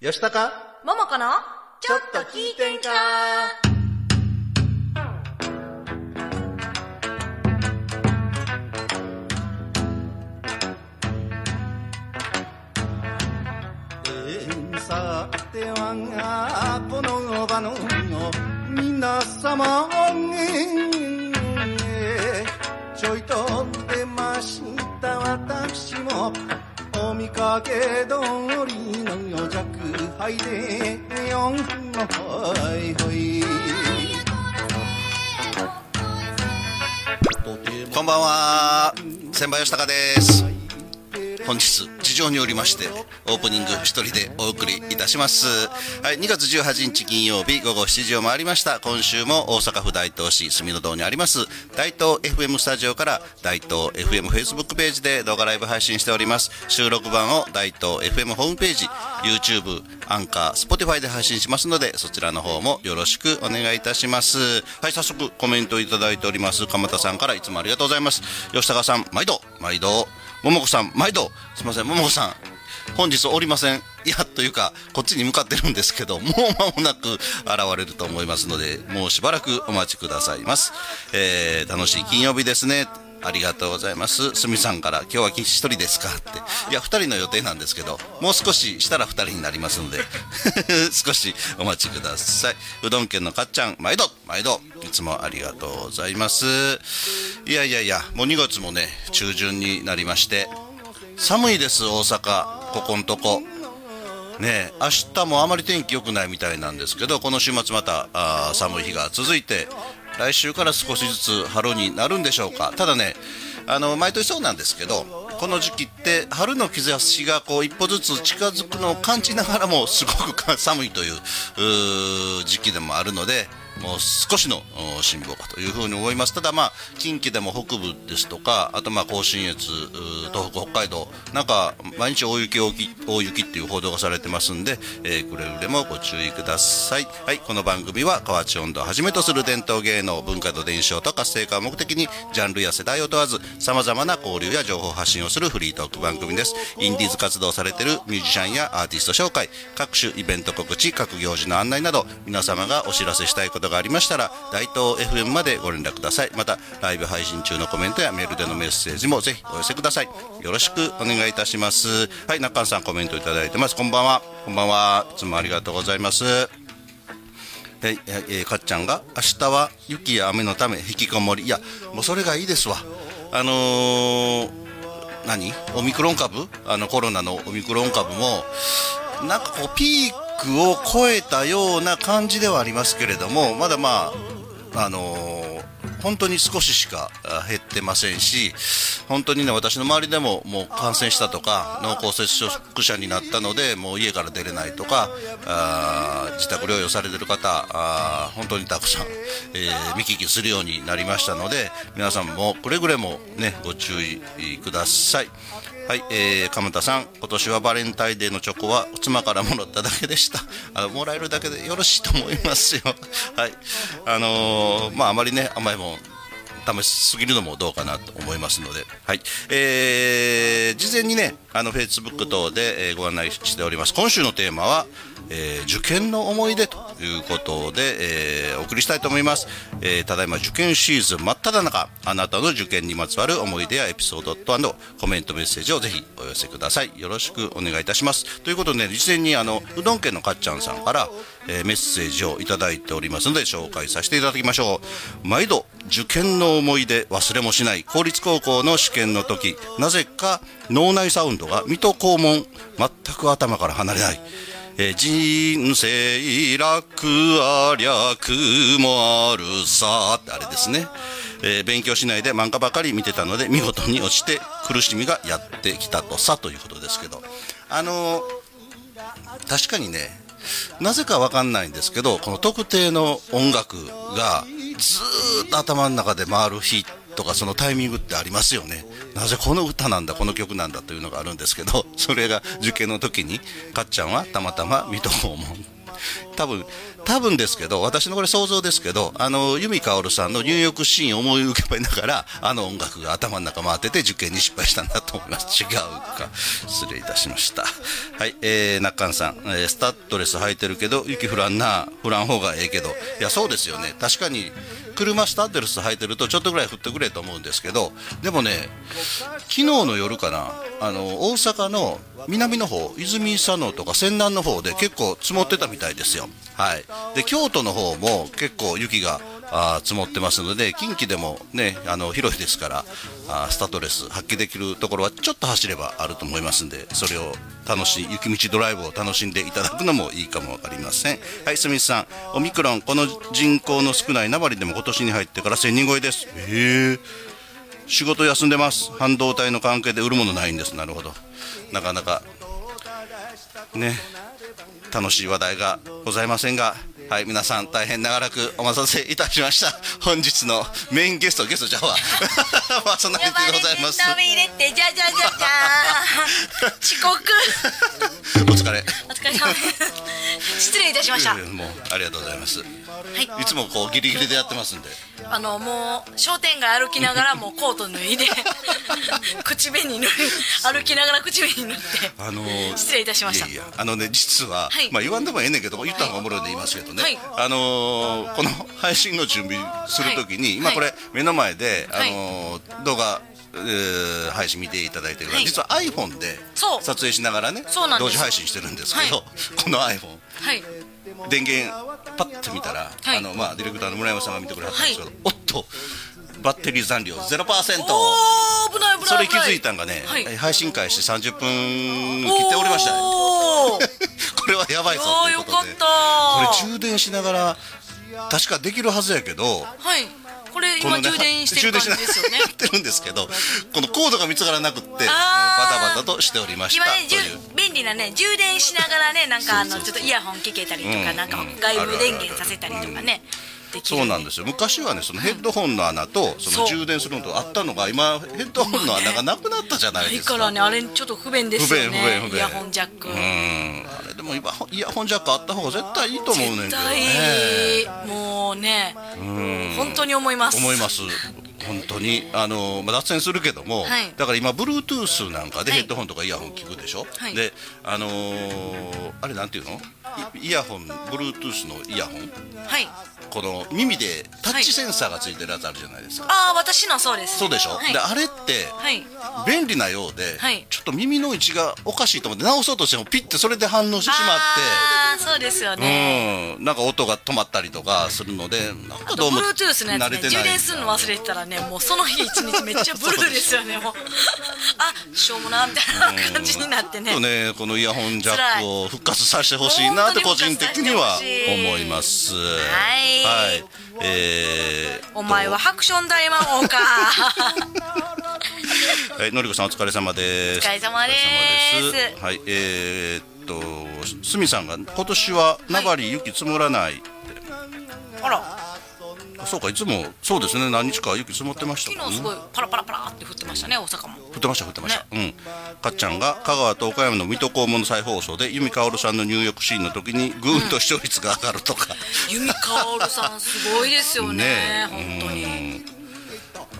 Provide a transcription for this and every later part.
よしたかももこのちょっと聞いてんかえーさてはこの場の皆様えーちょいと出ました私も。お見かけ通りの余弱敗でよんほいほい。こんばんは。千葉吉高です。本日事情によりましてオープニング一人でお送りいたします。はい2月18日金曜日午後7時を回りました。今週も大阪府大東市住の堂にあります大東 FM スタジオから大東 FM フェイスブックページで動画ライブ配信しております。収録版を大東 FM ホームページ YouTube アンカー Spotify で配信しますのでそちらの方もよろしくお願いいたします。はい早速コメントいただいております鎌田さんからいつもありがとうございます。吉高さん毎度毎度。桃子さん毎度すいません桃子さん本日おりません。いやというかこっちに向かってるんですけどもう間もなく現れると思いますのでもうしばらくお待ちくださいます、えー楽しい金曜日ですね。ありがとうございます。すみさんから、今日は一人ですか？って。いや、二人の予定なんですけど、もう少ししたら二人になりますので、少しお待ちください。うどん県のかっちゃん、毎度、毎度、いつもありがとうございます。いやいやいや、もう2月もね、中旬になりまして、寒いです、大阪、ここんとこ。ね明日もあまり天気良くないみたいなんですけどこの週末またあー寒い日が続いて来週から少しずつ春になるんでしょうか。ただねあの毎年そうなんですけどこの時期って春の兆しがこう一歩ずつ近づくのを感じながらもすごく寒いという時期でもあるのでもう少しの辛抱かというふうに思います。ただまあ近畿でも北部ですとかあとまあ甲信越東北北海道なんか毎日大雪大雪っていう報道がされてますんで、えーくれぐれもご注意ください。はいこの番組は河内音頭をはじめとする伝統芸能文化と伝承と活性化を目的にジャンルや世代を問わずさまざまな交流や情報発信をするフリートーク番組です。インディーズ活動されてるミュージシャンやアーティスト紹介各種イベント告知各行事の案内など皆様がお知らせしたいことがありましたら大東 FM までご連絡ください。またライブ配信中のコメントやメールでのメッセージもぜひお寄せください。よろしくお願いいたします。はい中さんコメントいただいてます。こんばんは。こんばんは。いつもありがとうございます、えーかっちゃんが明日は雪や雨のため引きこもり。いやもうそれがいいですわ。あのー何？オミクロン株？あのコロナのオミクロン株もなんかこうピークを超えたような感じではありますけれどもまだまああのー本当に少ししか減ってませんし本当にね私の周りでももう感染したとか濃厚接触者になったのでもう家から出れないとかあ自宅療養されてる方あ本当にたくさん、えー見聞きするようになりましたので皆さんもくれぐれもねご注意ください。はい、えー、鎌田さん、今年はバレンタインデーのチョコは妻からもらっただけでした。あもらえるだけでよろしいと思いますよ。はい、あのーまああまりね甘いもん試しすぎるのもどうかなと思いますので、はいえー事前にねあのフェイスブック等で、えご案内しております今週のテーマは、えー受験の思い出ということで、えーお送りしたいと思います、えーただいま受験シーズン真っ只中あなたの受験にまつわる思い出やエピソードとコメントメッセージをぜひお寄せください。よろしくお願いいたします。ということで、ね、事前にあのうどん県のかっちゃんさんから、えーメッセージをいただいておりますので紹介させていただきましょう。毎度受験の思い出忘れもしない公立高校の試験の時なぜか脳内サウンドが水戸黄門全く頭から離れない。人生楽ありゃ苦もあるさ。ってあれですね、えー勉強しないで漫画ばかり見てたので見事に落ちて苦しみがやってきたとさということですけど。あの確かにねなぜかわかんないんですけどこの特定の音楽がずっと頭の中で回る日ってとかそのタイミングってありますよね。なぜこの歌なんだこの曲なんだというのがあるんですけど それが受験の時にかっちゃんはたまたま水戸黄門多分多分ですけど私のこれ想像ですけどあの由美かおるさんの入浴シーンを思い浮かべながらあの音楽が頭の中回ってて受験に失敗したんだと思います。違うか。失礼いたしました。はいえー、中間さん、えースタッドレス履いてるけど雪降らんな。降らん方がええけど。いやそうですよね。確かに車スタッドレス履いてるとちょっとぐらい降ってくれと思うんですけどでもね昨日の夜かなあの大阪の南の方泉佐野とか泉南の方で結構積もってたみたいですよ。はい。で京都の方も結構雪があ積もってますので近畿でもねあの広いですからあスタッドレス発揮できるところはちょっと走ればあると思いますんでそれを楽しい雪道ドライブを楽しんでいただくのもいいかも分かりません。はいスミスさんオミクロンこの人口の少ない名張でも今年に入ってから1000人超えです。へえ仕事休んでます。半導体の関係で売るものないんです。なるほど。なかなかね。楽しい話題がございませんがはい皆さん大変長らくお待たせいたしました。本日のメインゲストゲストじゃあわ。パーソナリティでございます。入れてじゃじゃじゃじゃー 遅刻。お疲れ。お疲れ様です。失礼いたしました。もうありがとうございます。はい。いつもこうギリギリでやってますんで。あのもう商店街歩きながらもうコート脱いで 口紅塗る。歩きながら口紅塗ってあのー失礼いたしました。いやいやあのね実は、はい。まあ言わんでもええねんけど言った方がおもろいんで言いますけどね、はい。あのーこの配信の準備するときに、はい。今これ目の前で、はい。あのー動画えー配信見ていただいてるから、はい。実は iPhone で撮影しながらね同時配信してるんですけど、はこの iPhone はい電源パッと見たら、はい。あのまあ、ディレクターの村山さんが見てくれはったんですけど、おっとバッテリー残量0%おー危ない危ない危ない。それ気づいたんがね、はい。配信開始30分切っておりましたね。これはやばいぞということで。これ充電しながら確かできるはずやけどはいこれ今充電してる感じですよね。やってるんですけどこのコードが見つからなくってバタバタとしておりました便利なね充電しながらねなんかあのそうそうそう。ちょっとイヤホン聞けたりとか、うん。なんかうん外部電源させたりとかね、できるそうな。んですよ。昔はねそのヘッドホンの穴とそのそう。充電するのとあったのが今ヘッドホンの穴がなくなったじゃないですか。からねあれちょっと不便ですよね。不便不便不便。イヤホンジャック、うん。あれでも今イヤホンジャックあった方が絶対いいと思うねんけ絶ど対ねもうね。うん。本当に思います。思います。本当に。あの、まあ、脱線するけども、はい。だから今 Bluetooth なんかではい。ヘッドホンとかイヤホン聞くでしょ、はい。であのーあれなんていうの？イイヤホン Bluetooth のイヤホン。はい。この耳でタッチセンサーがついてるやつあるじゃないですか、ああ私のそうです。そうでしょ、はい。であれってはい。便利なようで、はい。ちょっと耳の位置がおかしいと思って直そうとしてもピッてそれで反応してしまって。ああそうですよね、うん、なんか音が止まったりとかするのでなんかあとどうも Bluetooth のやつね充電するの忘れてたらねもうその日一日めっちゃブルーですよねもう。あしょうもなみたいな感じになってね。ねこのイヤホンジャックを復活させてほしいなって個人的には思います。はい。はい。えー、お前はハクション大魔王か。はいのりこさんお疲れ様です。お疲れ様です。はいえー、っとすみさんが今年は名張雪積もらないって、あらそうかいつもそうですね何日か雪積もってましたもんね。昨日すごいパラパラパラって降ってましたね大阪も。降ってました降ってました、うん。かっちゃんが香川と岡山の水戸黄門の再放送で由美かおるさんの入浴シーンの時にぐーんと視聴率が上がるとか、由美かおるさんすごいですよね ね本当に。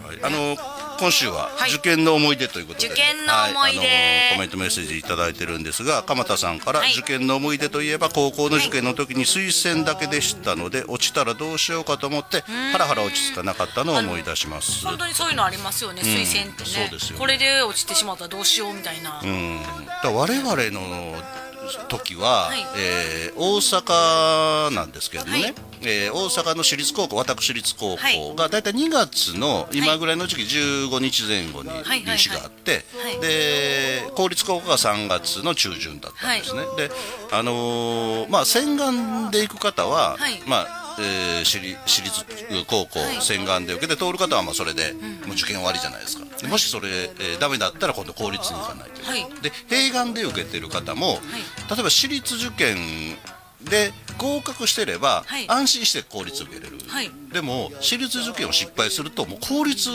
はい。あの今週ははい。受験の思い出ということで、受験の思い出。はい。あのコメントメッセージいただいてるんですが鎌田さんから、はい。受験の思い出といえば高校の受験の時に推薦だけでしたので落ちたらどうしようかと思ってハラハラ落ち着かなかったのを思い出します。本当にそういうのありますよね、推薦ってね。そうですよこれで落ちてしまったらどうしようみたいな、うん、だ我々の時は、はい。えー大阪なんですけれどもね、はいえー大阪の私立高校私立高はい。校が大体2月の今ぐらいの時期15日前後にはいはい入試があって、はい。で公立高校が3月の中旬だったんですね、であのーまあ洗顔で行く方は、はい。まあえー私立私立高校はい。洗顔で受けて通る方はまあそれで、もう受験終わりじゃないですか。でもしそれ、えーダメだったら今度公立に行かないと。はい。で併願で受けてる方も、例えば私立受験で合格してれば、はい。安心して公立受けれる、はいでも私立受験を失敗するともう公立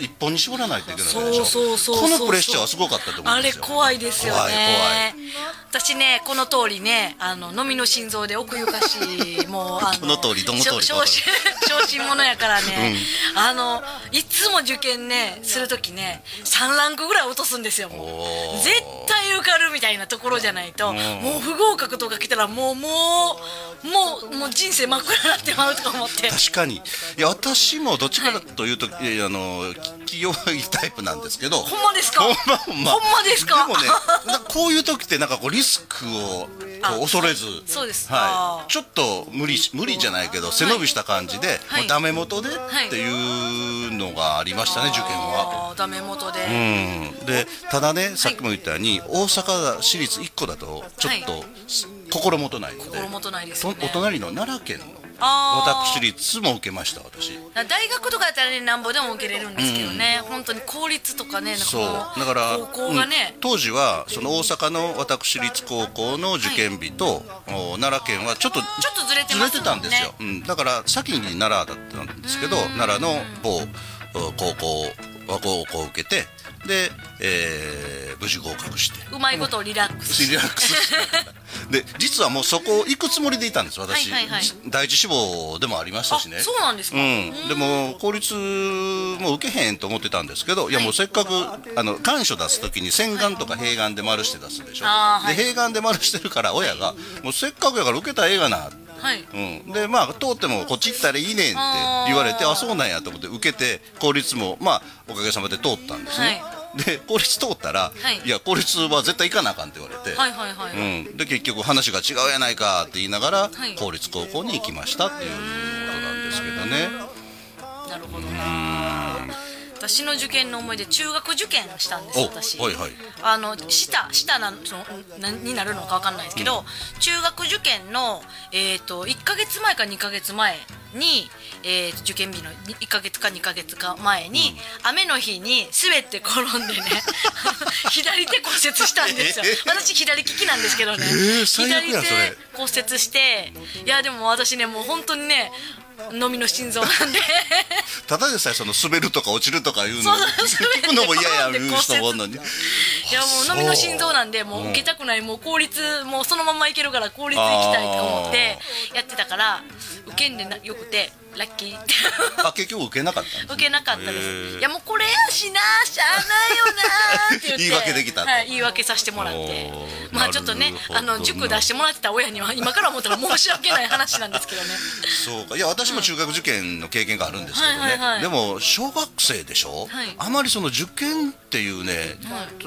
一本に絞らないといけないでしょ。そうそうこのプレッシャーはすごかったと思うんあれですよ。怖いですよね。怖い怖い。私ねこの通りねあの飲みの心臓で奥ゆかしいもう あこの通りどの通りしょ小心小心者やからね、あのいつも受験ねする時ね3ランクぐらい落とすんですよもう。絶対受かるみたいなところじゃないともう不合格とか来たらもうもうもうもう人生真っ暗になってまうとか思って。確かにいや私もどっちかというと、い。やあの気弱いタイプなんですけど。ほんまですか？ほんまほんま。ほんまですか？でもねこういう時ってなんかこうリスクをあこう恐れず。そうです。はい、ちょっと無理し無理じゃないけど背伸びした感じで、はい。もうダメ元でい。っていうのがありましたね、受験は。ダメ元で、うん、でただねさっきも言ったように、大阪市立1個だとちょっと、心もとないので。心もとないですね。お隣の奈良県の私立も受けました私。大学とかやったらねなんぼでも受けれるんですけどね、本当に公立とかねそう。だから高校がね。うん、当時はその大阪の私立高校の受験日と、お奈良県はちょっとちょっとずれてずれてたんですよ、うん、だから先に奈良だったんですけど奈良の某お高校は高校を受けてで、えー無事合格して。うまいことリラックス。リラックスで実はもうそこ行くつもりでいたんです私、はいはいはい。第一志望でもありましたしね。あそうなんですか、うん、でも公立も受けへんと思ってたんですけどい。やもうせっかくあの願書出す時に洗顔とか併願で丸して出すでしょ、はい。で併願で丸してるから親がもうせっかくやから受けたらええがな。はい。うん、でまあ通ってもこっち行ったらいいねんって言われてあー。あそうなんやと思って受けて公立もまあおかげさまで通ったんですね、で公立通ったら、はい。い、や公立は絶対行かなあかんって言われて、はいはいはい、うん、で結局話が違うやないかって言いながら、はい。公立高校に行きましたっていうことなんですけどね。なるほどな私の受験の思い出中学受験したんですお私。はいはい。あの下下なそのなになるのかわかんないですけど、中学受験の、えー、と1か月前か2か月前に、えー受験日の1か月か2か月か前に、雨の日に滑って転んでね 左手骨折したんですよ。えー？私左利きなんですけどね、ー最悪左手骨折していやでも私ねもう本当にね飲みの心臓なんで。ただでさえその滑るとか落ちるとかいうの聞くのも嫌や言う人もおんのに。いやもう飲みの心臓なんでもう受けたくない。もう公立もうそのままいけるから公立行きたいとか思ってやってたから受けんでなよくてラッキー。あ結局受けなかった受けなかったです。いやもうこれやしなしゃあないよなーって 言い訳できたと。はい、言い訳させてもらって。まあちょっとねあの塾出してもらってた親には今から思ったら申し訳ない話なんですけどね。そうか。いや私も中学受験の経験があるんですけどね、はいはいはい。でも小学生でしょ、はい。あまりその受験っていうね、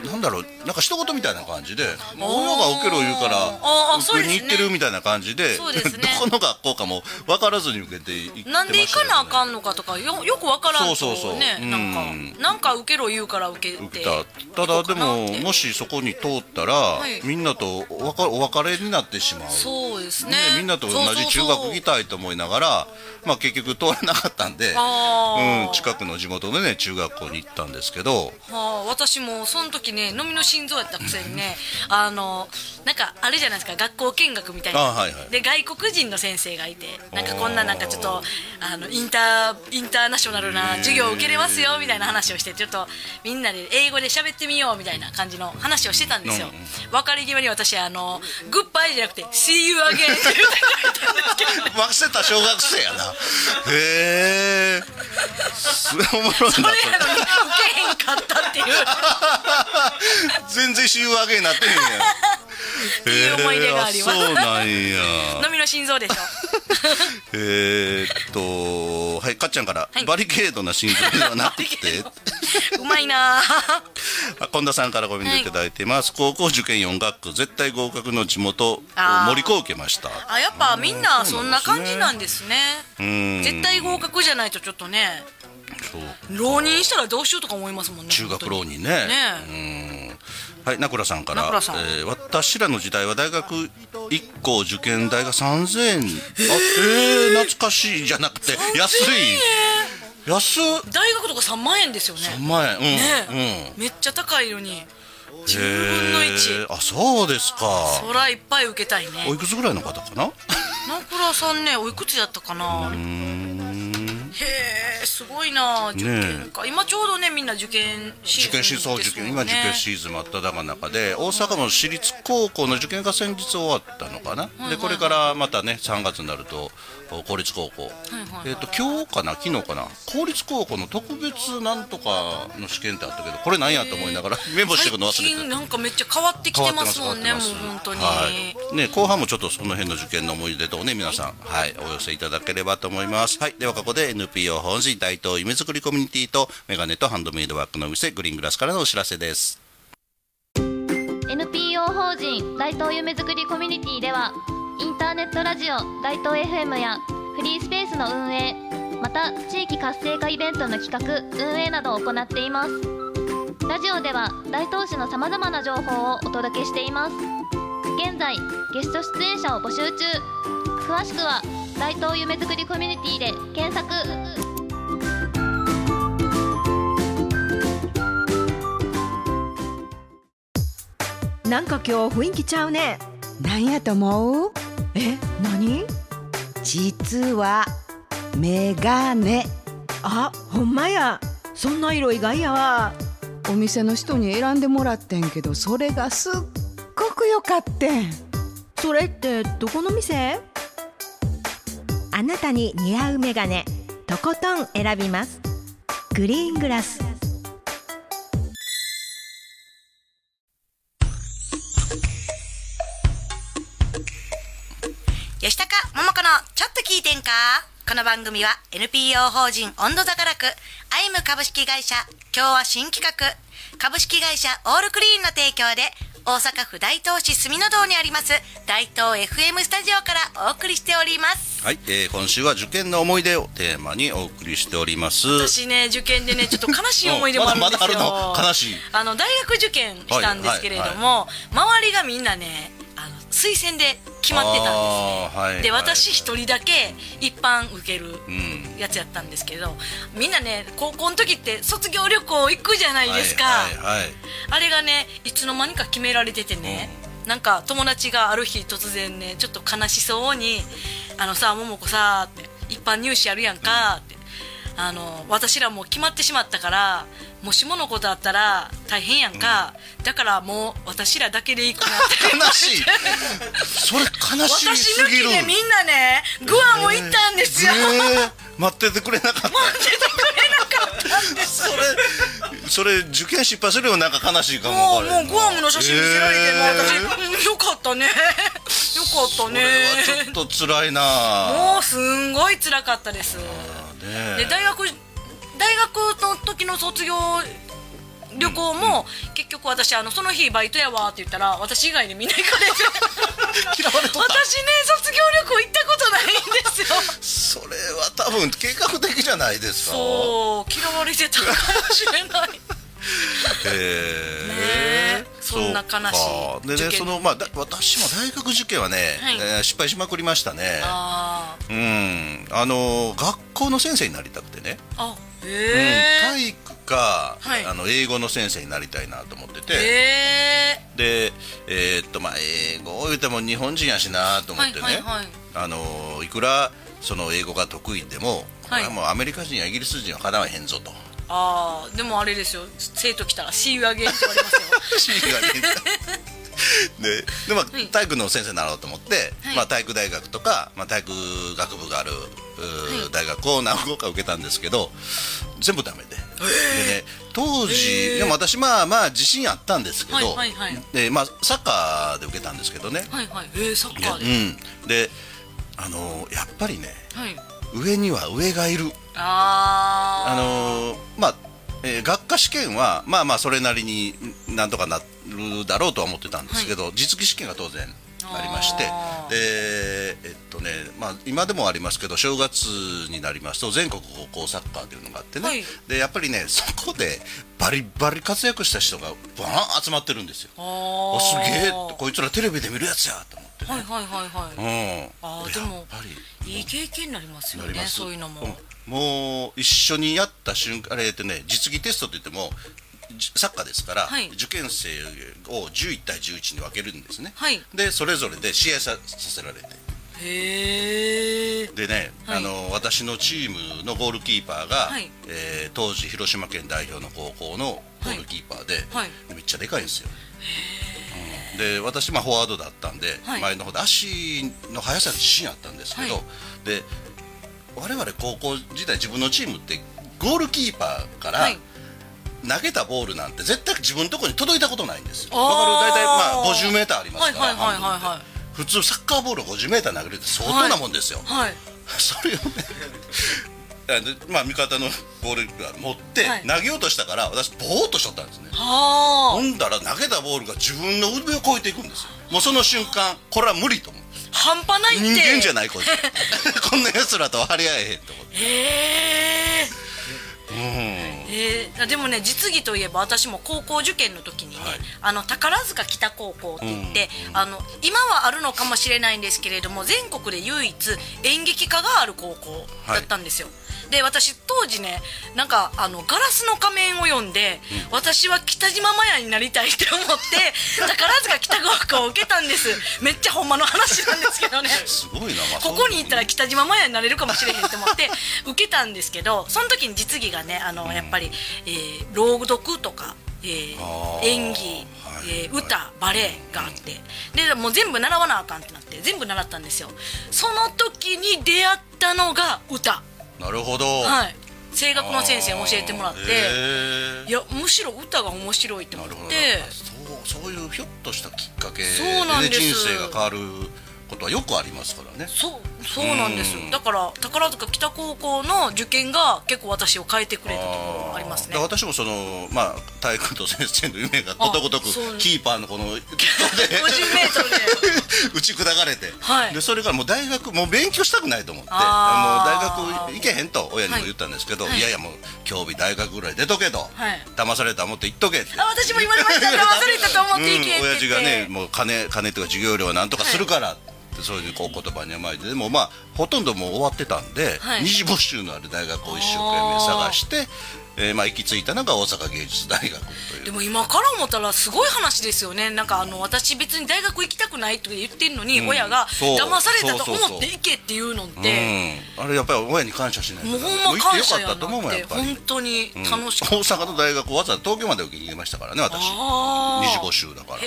なんだろうなんか一言みたいな感じで親が受けろ言うから受けに行ってるみたいな感じでね。どこの学校かも分からずに受けてなんで行かなあかんのかとかよよくわからんとそうそうそう。ねなんかうん。なんか受けろ言うから受けて。た。ただでももしそこに通ったら、い。みんなとお別お別れになってしまう。そうですね。ね、みんなと同じ中学行きたいと思いながらまあ、結局通らなかったんで、あ。ーうん、近くの地元のね中学校に行ったんですけど。はあ、私もその時ね飲みの心臓やったくせにねあのなんかあれじゃないですか学校見学みたいな、あはいはい。で外国人の先生がいてなんかこんななんかちょっとあのインターインターナショナルな授業を受けれますよみたいな話をしてちょっとみんなで英語で喋ってみようみたいな感じの話をしてたんですよ、うんうん別れ際に私あのグッバイじゃなくて See you again って言ってたんですけど。た小学生やな。へえ。すおもろいなそれやのに受けへんかったっていう。全然週上げになってへんやん。いい思い出があります。へえそうなんや。飲みの心臓でしょ。え。ーっちゃんから、はい。バリケードな心臓ではなくて。うまいな近田 さんからごめんいただいてます、高校受験4学区絶対合格の地元森子を受けました。あやっぱみんなそんな感じなんですね。うん。絶対合格じゃないとちょっとね。浪人したらどうしようとか思いますもんね中学浪人ね。ねうんはい名倉さんからえー私らの時代は大学1校受験代が3000円。あえー、懐かしいじゃなくて安い。安っ。大学とか3万円ですよね。3万円うん、ね。めっちゃ高いのに。うん10分のへ1ー。あそうですか。そらいっぱい受けたいね。おいくつぐらいの方かな？名倉さんねおいくつやったかな？うーんへえすごいな受験か、今ちょうどねみんな受験シーズン受験シーズン、受験今受験シーズン真っ只中で大阪も私立高校の受験が先日終わったのかな、でこれからまたね3月になると公立高校、えっ、と今日かな昨日かな。公立高校の特別なんとかの試験ってあったけどこれなんやと思いながらメモしてくの忘れて。最近なんかめっちゃ変わってきてますもんねもう本当に、はい、ね後半もちょっとその辺の受験の思い出とね皆さんはいお寄せいただければと思います。はい。ではここで NPO 本陣大東夢作りコミュニティとメガネとハンドメイドワークのお店グリーングラスからのお知らせです。NPO 法人大東夢作りコミュニティではインターネットラジオ大東 FM やフリースペースの運営また地域活性化イベントの企画運営などを行っています。ラジオでは大東市のさまざまな情報をお届けしています。現在ゲスト出演者を募集中。詳しくは大東夢作りコミュニティで検索。なんか今日雰囲気ちゃうね。なんやと思う？え何？実はメガネ。あほんまや。そんな色意外やわ。お店の人に選んでもらってんけどそれがすっごく良かってん。それってどこの店？あなたに似合うメガネとことん選びます。グリーングラス。吉高桃子のちょっと聞いてんか？この番組は NPO 法人温度座がらくアイム株式会社今日は新企画。株式会社オールクリーンの提供で大阪府大東市住の堂にあります大東 FM スタジオからお送りしております。はい、えー今週は受験の思い出をテーマにお送りしております。私ね受験でねちょっと悲しい思い出もあるんですよ。まだまだあるの？悲しい。あの大学受験したんですけれども、周りがみんなね推薦で決まってたんですね、はいではい。私一人だけ一般受けるうん。やつやったんですけどみんなね高校の時って卒業旅行行くじゃないですか、あれがねいつの間にか決められててね、なんか友達がある日突然ねちょっと悲しそうに「あのさ桃子さ」って「一般入試あるやんか」って。あの私らもう決まってしまったからもしものことあったら大変やんか、だからもう私らだけで行くなって。悲しい。それ悲し私抜すぎる。きでみんなねグアム行ったんですよ、え。ー待っててくれなかった。出てくれなかったんです。それそれ受験失敗するよなんか悲しいかももうもうグアムの写真見せられて、え。ー私うんよかったね。よかったこねれはちょっと辛いな。もうすんごい辛かったです。ねで大学大学の時の卒業旅行も、結局私あのその日バイトやわって言ったら私以外にみんな行かれて嫌われとった。私ね卒業旅行行ったことないんですよ。それは多分計画的じゃないですか。そう嫌われてたかもしれない。へえねえそんな悲しいで受験ねそのまあだ私も大学受験はね、はい。えー失敗しまくりましたね。あー。うん。あの学校の先生になりたくてね、あうんへ体育か、はい。あの英語の先生になりたいなと思ってて、えへでえーっとまあ英語を言うても日本人やしなと思ってね、はいはいはい。あのいくらその英語が得意でも、これはもうアメリカ人やイギリス人はかなわへんぞと。ああでもあれですよ。生徒来たら「See you again」って言われますよ でで、まあはい。体育の先生になろうと思って、はい。まあ、体育大学とか、まあ、体育学部がある、大学を何校か受けたんですけど全部ダメで,、でね、当時、でも私まあまあ自信あったんですけど、はいはいはい。でまあ、サッカーで受けたんですけどね、はいはい。えー、サッでカーで、うん、であのやっぱりねはい。上には上がいる。あー。あのーまあ、えー学科試験はまあまあそれなりにんなんとかなるだろうとは思ってたんですけど、実技試験が当然ありましてでえっとねまあ今でもありますけど正月になりますと全国高校サッカーというのがあってね、はい。でやっぱりねそこでバリバリ活躍した人がバーン集まってるんですよ。あすげえこいつらテレビで見るやつやと思って、はいはいはいはい。うん、あでもいい経験になりますよねそういうのも、うんもう一緒にやった瞬間あれってね実技テストって言ってもじサッカーですから、はい。受験生を11対11に分けるんですね、はい。でそれぞれで試合ささせられて。へえでね、はい。あの私のチームのゴールキーパーが、はい。えー当時広島県代表の高校のゴールキーパーで、はい。めっちゃでかいんですよ、うん。で私、まあ、フォワードだったんで、はい。前の方で足の速さに自信あったんですけど、はい。で我々高校時代自分のチームってゴールキーパーから、はい投げたボールなんて絶対自分のところに届いたことないんですよ。わかる？大体まあ50メーターありますから、はいはいはいはいはいで普通サッカーボールを50メーター投げるって相当なもんですよ。はい それをねまあ味方のボールが持ってはい投げようとしたから私ボーっとしちゃったんですね。はほんだら投げたボールが自分の腕を越えていくんですよ。もうその瞬間これは無理と思う。あ半端ないって人間じゃないこいつ。こんな奴らとは張り合えへんと思って。へえうんえー、でもね実技といえば私も高校受験の時にね、はい。あの宝塚北高校って言って、あの今はあるのかもしれないんですけれども全国で唯一演劇科がある高校だったんですよ、で私当時ねなんかあのガラスの仮面を読んで、私は北島麻也になりたいって思って 宝塚北高校を受けたんです。めっちゃほんまの話なんですけどね。すごいな。まあここに行ったら北島麻也になれるかもしれへんと思って受けたんですけどその時に実技がねあのやっぱり、えー朗読とか、えー演技、はい。えー歌バレエがあって。でもう全部習わなあかんってなって全部習ったんですよ。その時に出会ったのが歌なるほど。はい。声楽の先生に教えてもらってへー。いやむしろ歌が面白いって思って。そうそういうひょっとしたきっかけでそうなんです。人生が変わることはよくありますからね。そうそうなんですうん。だから宝塚北高校の受験が結構私を変えてくれたところがありますね。私もそのまあ体育の先生の夢がことごとくキーパーのこの 50メートルで。打ち砕かれて、はい。でそれからもう大学もう勉強したくないと思ってもう大学行けへんと親にも言ったんですけど、はい。い、やいやもう今日日大学ぐらい出とけと、はい。騙されたらもっと言っとけって。あ私も言われました。騙されたと思っていけってうん、親父がねもう金金とか授業料はなんとかするからって、そういうこう言葉に甘えてでもまあほとんどもう終わってたんで、はい。二次募集のある大学を一生懸命探して、えーまあ、行き着いたのが大阪芸術大学という。でも今から思ったらすごい話ですよね。なんかあの私別に大学行きたくないって言ってるのに、うん。親が騙されたと思って行けっていうのって。うん、あれやっぱり親に感謝しないともうほんま感謝やな行って本当に。うん。楽しかっ大阪の大学わざわざ東京まで受けに行きましたからね私。二次募集だから。た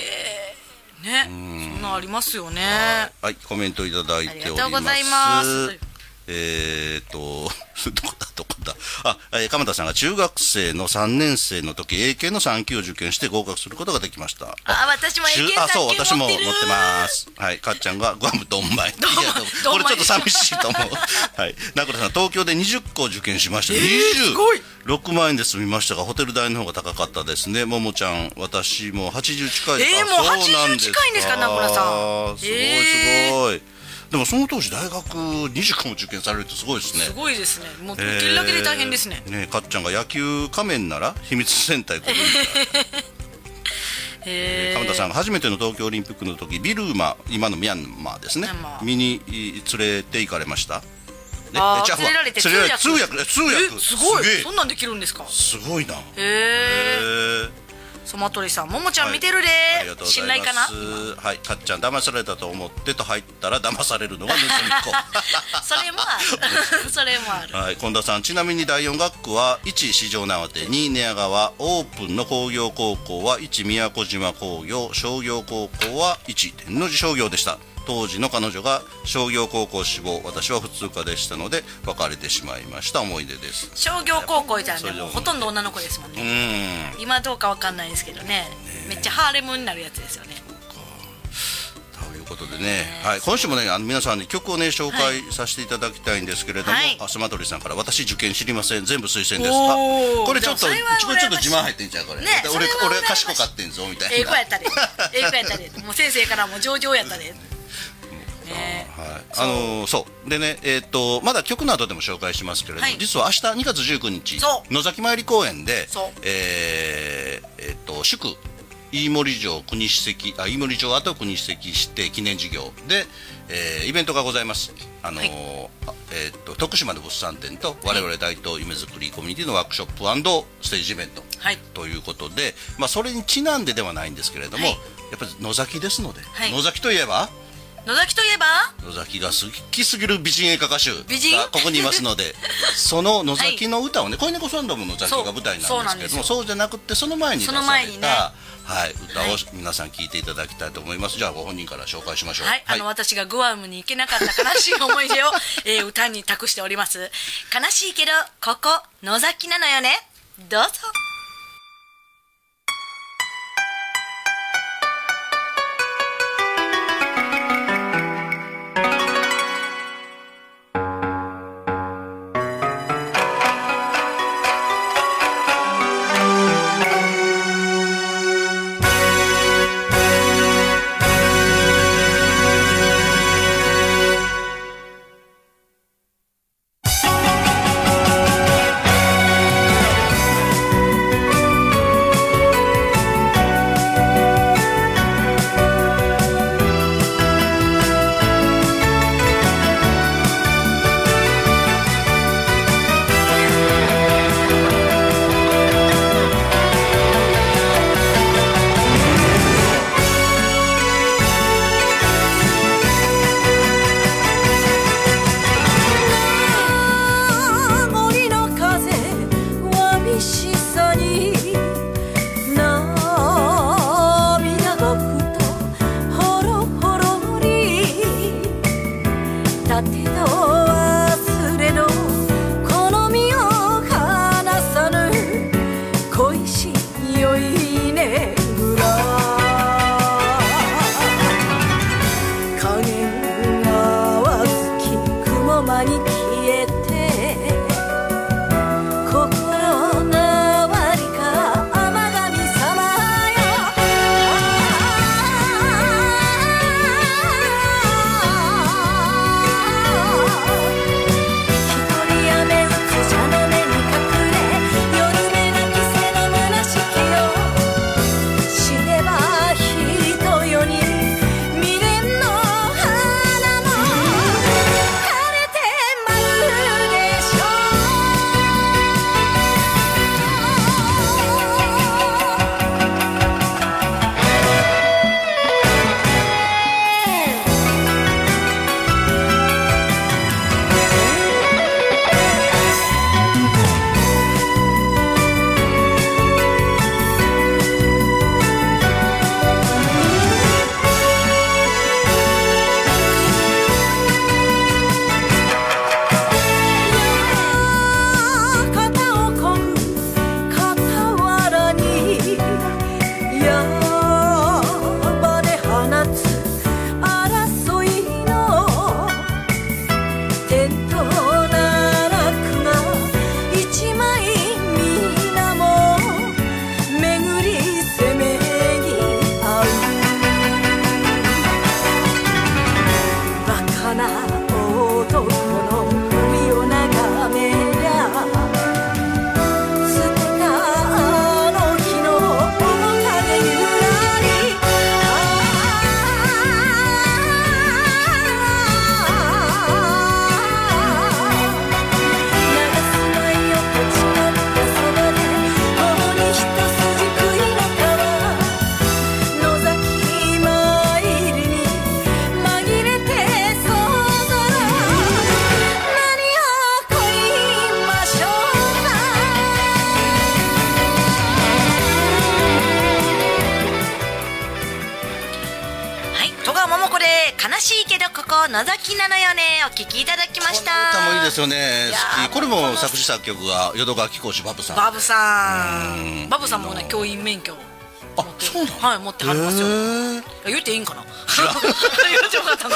ね。そんなんありますよね。はい。コメントいただいております。ありがとうございますえー、っ とどこだどこだ。あ、えー、鎌田さんが中学生の3年生の時英検の3級を受験して合格することができました。あ私も英検中あそう3級私も持ってます。はいかっちゃんがグアムドンマイ。これちょっと寂しいと思う。はい。名倉さん東京で20個受験しました、えーすごい。26万円で済みましたがホテル代の方が高かったですね。ももちゃん私も80近いえーあもうそうなん80近いんですか名倉さん。すごいえーすごい、でもその当時大学20個も受験されるってすごいですね。すごいですね。もう受けるだけで大変ですね。えーねかっちゃんが野球仮面なら秘密戦隊ここに へ鎌田さんが初めての東京オリンピックの時ビルマ今のミャンマーですね。見にい連れて行かれました。ねあ連れられて連れられ通訳え通訳。えすごい。そんなんできるんですか？すごいな。へえソマトリさんももちゃん見てるで、ありがとうござい信頼かな？はい。かっちゃん騙されたと思ってと入ったら騙されるのが盗みっそれもある。それもある。子はい。近田さんちなみに第4学区は1市場縄手2寝屋川オープンの工業高校は1宮古島工業商業高校は1天王寺商業でした当時の彼女が商業高校志望私は普通科でしたので別れてしまいました。思い出です。商業高校じゃんでもほとんど女の子ですもんうねん。今どうかわかんないですけどね。めっちゃハーレムになるやつですよね。ということでね、はい、今週もねあの皆さんに曲をね紹介させていただきたいんですけれども、はい。あスマトリさんから私受験知りません。全部推薦です。あこれちょっとちょっと自慢入ってんちゃうこれ、ねそ俺俺賢かってんぞみたいな。英語やったで英語やったでもう先生からも上々やったであのーそう。でねえっ、とまだ曲の後でも紹介しますけれども、はい。実は明日2月19日野崎参り公園でそう。えーえっ、と祝飯森城国史跡あ飯森城跡国史跡指定記念事業で、えーイベントがございます。あのーあえー、と徳島の物産展と我々大東夢作りコミュニティのワークショップステージイベントはい。ということで、まあ、それにちなんでではないんですけれども、はい。やっぱり野崎ですので、はい。野崎といえば野崎といえば？野崎が好きすぎる美人演歌歌手美人？がここにいますので その野崎の歌をね「恋猫サンドも野崎が舞台なんですけどもそうじゃなくてその前に出されたはい、歌を皆さん聞いていただきたいと思います。じゃあご本人から紹介しましょう。はい、あの私がグアムに行けなかった悲しい思い出を、えー歌に託しております。悲しいけどここ野崎なのよね。どうぞよねお聞きいただきました。歌もいいですよね。好きこれも作詞作曲が淀川貴公子バブさん。バブさうん。んバブさんもね教員免許あそうなの？はい持ってはりますよ。へー。言っていいんかな？言ってよかったな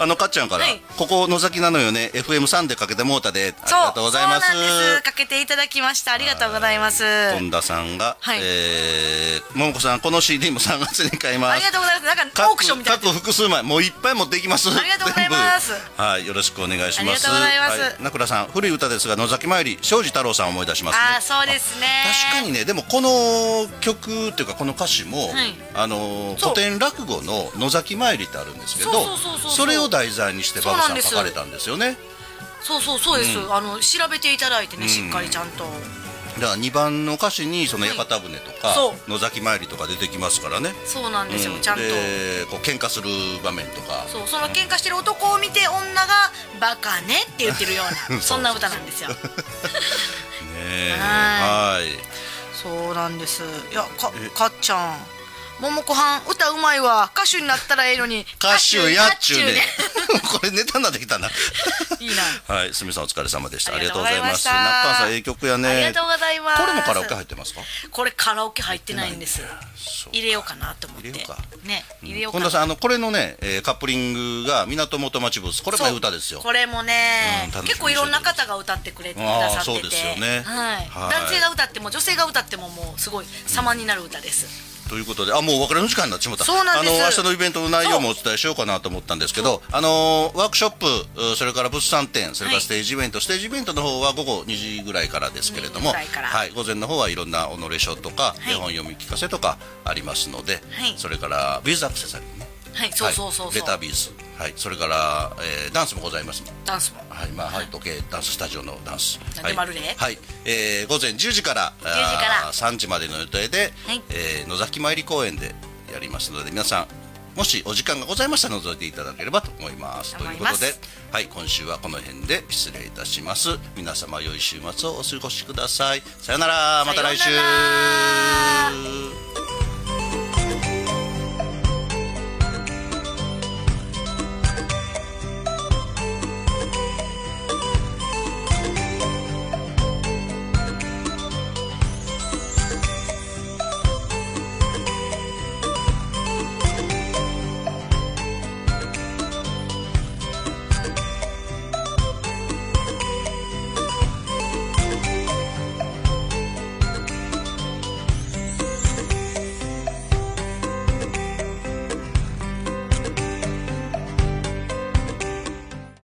あのかっちゃんから、はい。ここ野崎なのよね。FM3 でかけてもうたで。ありがとうございます。そうなんです。かけていただきました。ありがとうございます。本田さんが、はい。えー、桃子さんこの CD も3月に買います。ありがとうございます。なんかオークションみたいな。複数枚もういっぱい持っていきます。ありがとうございます。はいよろしくお願いします。ありがとうございます。は名倉さん古い歌ですが野崎参り庄司太郎さんを思い出しますね。あーそうですね。確かにね。でもこの曲っていうかこの歌詞も、はい。あの古典落語の野崎参りってあるんですけどそれを題材にしてバブさん書かれたんですよね。そうそうそうです、あの調べていただいてねしっかりちゃんと、だから2番の歌詞にその屋形船とか、そう野崎参りとか出てきますからね。そうなんですよ、うん。ちゃんと。でこう喧嘩する場面とか。そうその喧嘩してる男を見て女が「バカね」って言ってるような そんな歌なんですよ。ねはいそうなんです。いやかえ。かっちゃん。桃子はん歌うまいわ。歌手になったらええのに。歌手やっちゅうね これネタになってきたな。いいな。はいすみさんお疲れ様でした。あありりがとうございますがとうございました中川さんええ曲やね。ありがとうございます。これもカラオケ入ってますか？これカラオケ入ってないんですそう入れようかなと思って。入れようか。ね入れようかな。本田さんあのこれのね、えーカップリングが港元町ブース。これもええ歌ですよ。これもね、うん楽しみに結構いろんな方が歌ってくれてくださっててあーそうですよね。はい。はい。男性が歌っても女性が歌ってももうすごい様になる歌です、ということであもうお別れの時間になってしまった。そうなんです。あの明日のイベントの内容もお伝えしようかなと思ったんですけどあのワークショップうそれから物産展それからステージイベント、ステージイベントの方は午後2時ぐらいからですけれども、2時ぐらいからはい、午前の方はいろんな己書とか、い。絵本読み聞かせとかありますので、はい。それからビーズアクセサリーねはいそうそうそうレタービーズ、はい、それから、えーダンスもございます。ダンスも。はい、まあ、はい、時計ダンススタジオのダンス。はい、はい。えー午前10時から、10時から。あー3時までの予定で、はい。えー野崎参り公園でやりますので、皆さん。もしお時間がございましたら覗いていただければと思います。と思いうことで、はい、今週はこの辺で失礼いたします。皆様良い週末をお過ごしください。さよなら、また来週。